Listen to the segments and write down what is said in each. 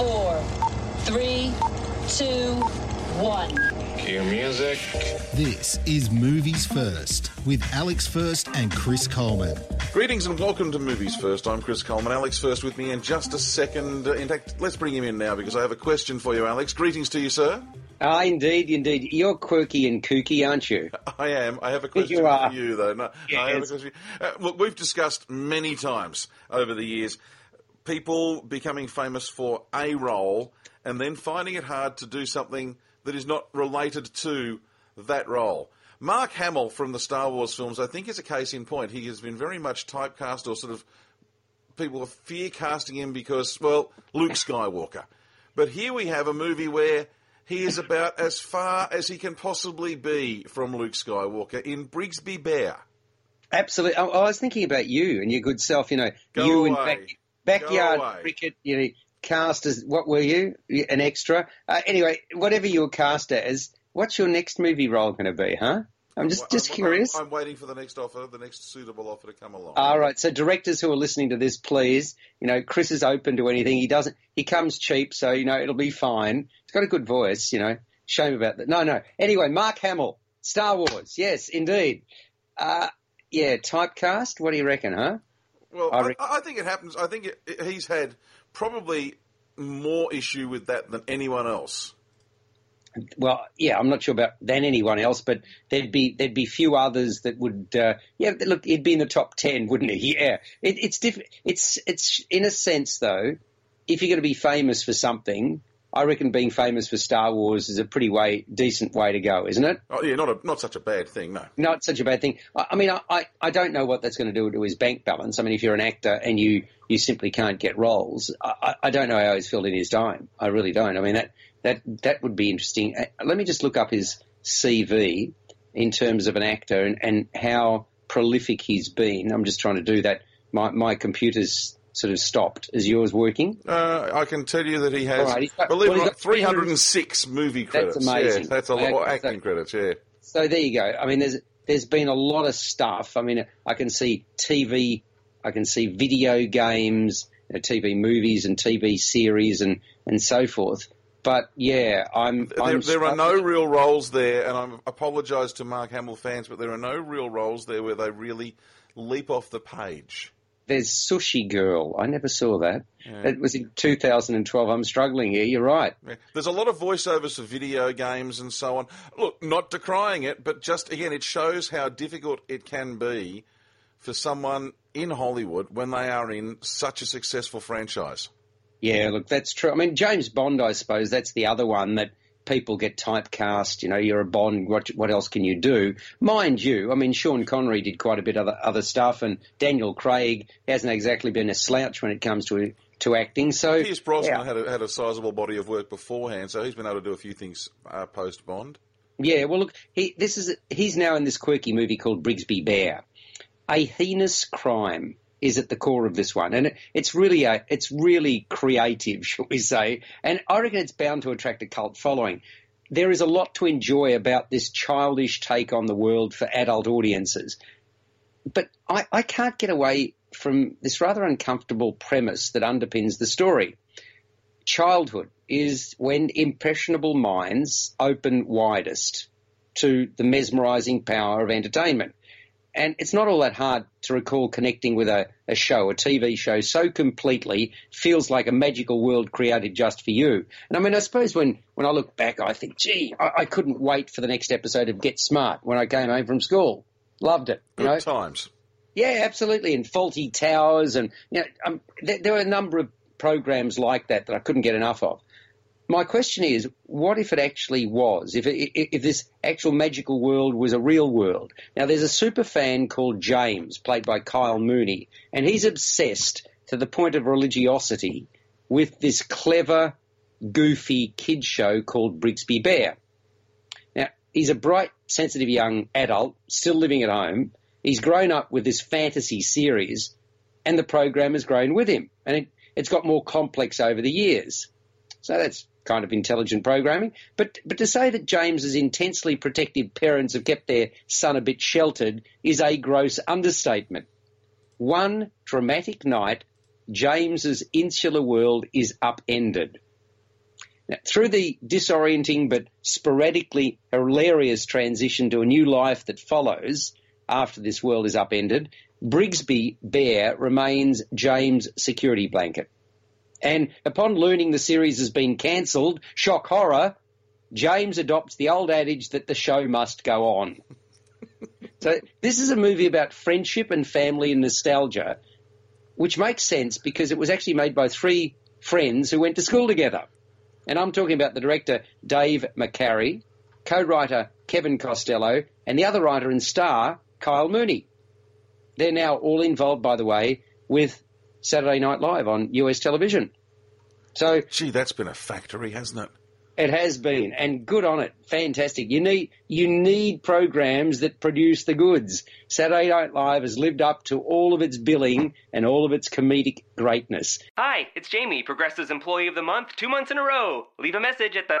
Five, four, three, two, one. Cue music. This is Movies First with Alex First and Chris Coleman. Greetings and welcome to Movies First. I'm Chris Coleman. Alex First with me in just a second. In fact, let's bring him in now because I have a question for you, Alex. Greetings to you, sir. Ah, indeed, indeed. You're quirky and kooky, aren't you? I am. I have a question You for you, though. No, Yes. I have a question. Uh, look, we've discussed many times over the years people becoming famous for a role and then finding it hard to do something that is not related to that role. Mark Hamill from the Star Wars films, I think, is a case in point. He has been very much typecast or sort of people are fear casting him because, well, Luke Skywalker. But here we have a movie where he is about as far as he can possibly be from Luke Skywalker in Brigsby Bear. Absolutely. I, I was thinking about you and your good self. You know, Go you in away. Back, backyard away. cricket. You know, cast as what were you? An extra. Uh, anyway, whatever you were cast as, what's your next movie role going to be? Huh? I'm just Well, just I'm- curious. I'm, I'm waiting for the next offer, the next suitable offer to come along. All right. So directors who are listening to this, please, you know, Chris is open to anything. He doesn't. He comes cheap, so you know it'll be fine. He's got a good voice. You know, shame about that. No, no. Anyway, Mark Hamill, Star Wars. Yes, indeed. Uh, yeah, typecast. What do you reckon, huh? Well, I I, I think it happens. I think it, it- he's had probably more issue with that than anyone else. Well, yeah, I'm not sure about than anyone else, but there'd be there'd be few others that would. Uh, yeah, look, he'd be in the top ten, wouldn't he? Yeah, it, it's diff- It's it's in a sense though, if you're going to be famous for something, I reckon being famous for Star Wars is a pretty way decent way to go, isn't it? Oh, yeah, not a, not such a bad thing, no. Not such a bad thing. I, I mean, I, I, don't know what that's going to do to his bank balance. I mean, if you're an actor and you, you simply can't get roles, I, I I don't know how he's filled in his time. I really don't. I mean, that, that, that would be interesting. Uh, Let me just look up his CV in terms of an actor and, and how prolific he's been. I'm just trying to do that. My, my computer's sort of stopped. Is yours working? Uh, I can tell you that he has, right, got- believe well, it or not, 306 movie credits. That's amazing. Yeah, that's a lot. Okay, or so- acting credits, yeah. So there you go. I mean, there's there's been a lot of stuff. I mean, I can see TV, I can see video games, you know, TV movies and TV series and and so forth. But yeah, I'm. There, I'm there are no real roles there, and I apologise to Mark Hamill fans, but there are no real roles there where they really leap off the page. There's Sushi Girl. I never saw that. It was in 2012. I'm struggling here. You're right. Yeah. There's a lot of voiceovers for video games and so on. Look, not decrying it, but just again, it shows how difficult it can be for someone in Hollywood when they are in such a successful franchise. Yeah, look, that's true. I mean, James Bond, I suppose, that's the other one that people get typecast. You know, you're a Bond. What, what else can you do? Mind you, I mean, Sean Connery did quite a bit of other, other stuff, and Daniel Craig hasn't exactly been a slouch when it comes to to acting. So, Pierce Brosnan yeah. had a, had a sizable body of work beforehand, so he's been able to do a few things uh, post Bond. Yeah, well, look, he this is he's now in this quirky movie called Brigsby Bear. A heinous crime is at the core of this one, and it, it's really a it's really creative, shall we say? And I reckon it's bound to attract a cult following. There is a lot to enjoy about this childish take on the world for adult audiences, but I, I can't get away from this rather uncomfortable premise that underpins the story childhood is when impressionable minds open widest to the mesmerizing power of entertainment. And it's not all that hard to recall connecting with a, a show, a TV show, so completely feels like a magical world created just for you. And I mean, I suppose when, when I look back, I think, gee, I, I couldn't wait for the next episode of Get Smart when I came home from school. Loved it. You Good know? times. Yeah, absolutely. And Fawlty Towers, and you know, um, there, there were a number of programs like that that I couldn't get enough of. My question is, what if it actually was? If if this actual magical world was a real world? Now, there's a super fan called James, played by Kyle Mooney, and he's obsessed to the point of religiosity with this clever, goofy kid show called Brigsby Bear. Now, he's a bright, sensitive young adult, still living at home. He's grown up with this fantasy series, and the program has grown with him. And it, it's got more complex over the years. So that's kind of intelligent programming. But but to say that James's intensely protective parents have kept their son a bit sheltered is a gross understatement. One dramatic night, James's insular world is upended. Now, through the disorienting but sporadically hilarious transition to a new life that follows after this world is upended, Brigsby Bear remains James' security blanket. And upon learning the series has been cancelled, shock horror, James adopts the old adage that the show must go on. so this is a movie about friendship and family and nostalgia, which makes sense because it was actually made by three friends who went to school together. And I'm talking about the director Dave McCary, co-writer Kevin Costello, and the other writer and star Kyle Mooney. They're now all involved, by the way, with Saturday Night Live on US television. So, gee, that's been a factory, hasn't it? It has been, and good on it. Fantastic. You need you need programs that produce the goods. Saturday Night Live has lived up to all of its billing and all of its comedic greatness. Hi, it's Jamie, Progressive's Employee of the Month, two months in a row. Leave a message at the.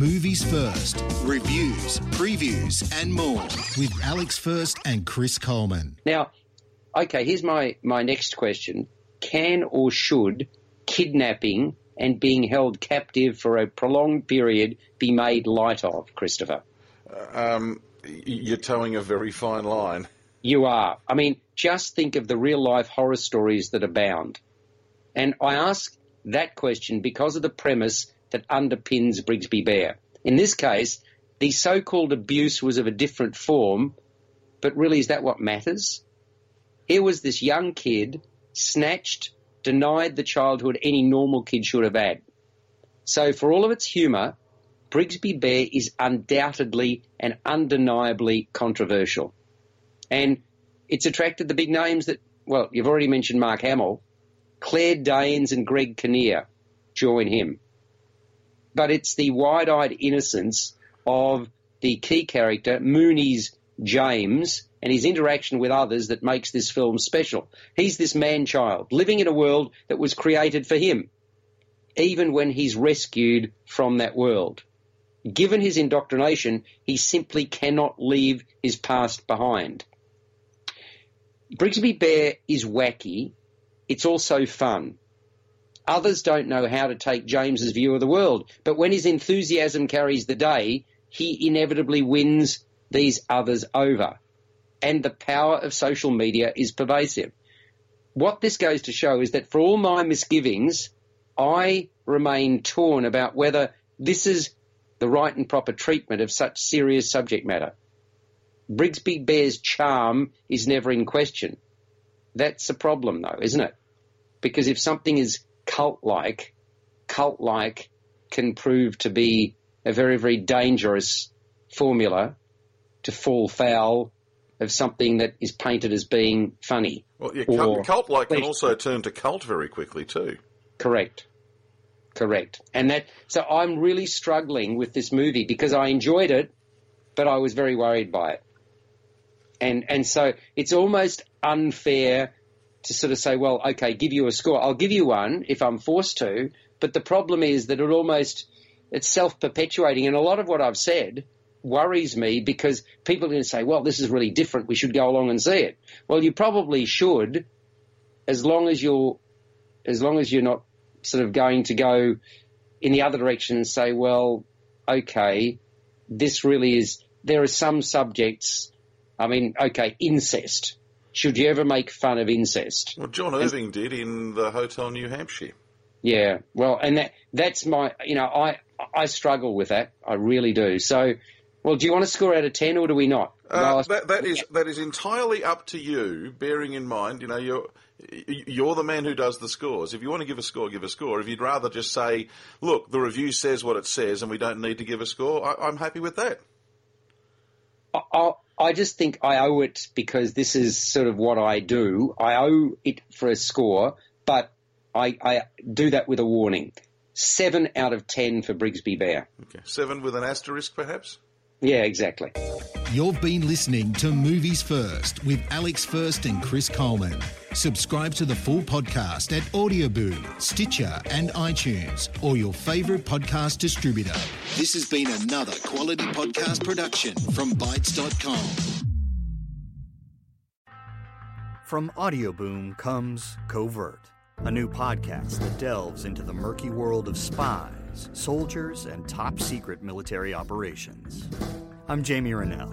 Movies First, reviews, previews, and more with Alex First and Chris Coleman. Now, okay, here's my, my next question. Can or should kidnapping and being held captive for a prolonged period be made light of, Christopher? Um, you're toeing a very fine line. You are. I mean, just think of the real life horror stories that abound. And I ask that question because of the premise that underpins Brigsby Bear. In this case, the so called abuse was of a different form, but really, is that what matters? Here was this young kid snatched, denied the childhood any normal kid should have had. So, for all of its humour, Brigsby Bear is undoubtedly and undeniably controversial. And it's attracted the big names that, well, you've already mentioned Mark Hamill. Claire Danes and Greg Kinnear join him but it's the wide-eyed innocence of the key character, Mooney's James, and his interaction with others that makes this film special. He's this man-child living in a world that was created for him, even when he's rescued from that world. Given his indoctrination, he simply cannot leave his past behind. Brigsby Bear is wacky. It's also fun. Others don't know how to take James's view of the world, but when his enthusiasm carries the day, he inevitably wins these others over. And the power of social media is pervasive. What this goes to show is that for all my misgivings, I remain torn about whether this is the right and proper treatment of such serious subject matter. Brigsby Bear's charm is never in question. That's a problem, though, isn't it? Because if something is cult like, cult like can prove to be a very, very dangerous formula to fall foul of something that is painted as being funny. Well, yeah, cult, cult like can also turn to cult very quickly too. Correct. Correct. And that so I'm really struggling with this movie because I enjoyed it, but I was very worried by it. And and so it's almost unfair to sort of say, well, okay, give you a score. I'll give you one if I'm forced to. But the problem is that it almost it's self-perpetuating, and a lot of what I've said worries me because people are going to say, well, this is really different. We should go along and see it. Well, you probably should, as long as you're as long as you're not sort of going to go in the other direction and say, well, okay, this really is. There are some subjects. I mean, okay, incest should you ever make fun of incest? Well, John Irving did in the Hotel New Hampshire. Yeah, well, and that that's my, you know, I I struggle with that. I really do. So, well, do you want to score out of ten, or do we not? Uh, that, that is that is entirely up to you. Bearing in mind, you know, you're you're the man who does the scores. If you want to give a score, give a score. If you'd rather just say, "Look, the review says what it says, and we don't need to give a score," I, I'm happy with that. I, I I just think I owe it because this is sort of what I do. I owe it for a score, but I, I do that with a warning. Seven out of ten for Brigsby Bear. Okay, seven with an asterisk, perhaps. Yeah, exactly. You've been listening to Movies First with Alex First and Chris Coleman. Subscribe to the full podcast at Audioboom, Stitcher, and iTunes, or your favourite podcast distributor. This has been another quality podcast production from Bytes.com. From Audioboom comes Covert, a new podcast that delves into the murky world of spies, soldiers, and top secret military operations. I'm Jamie Rennell,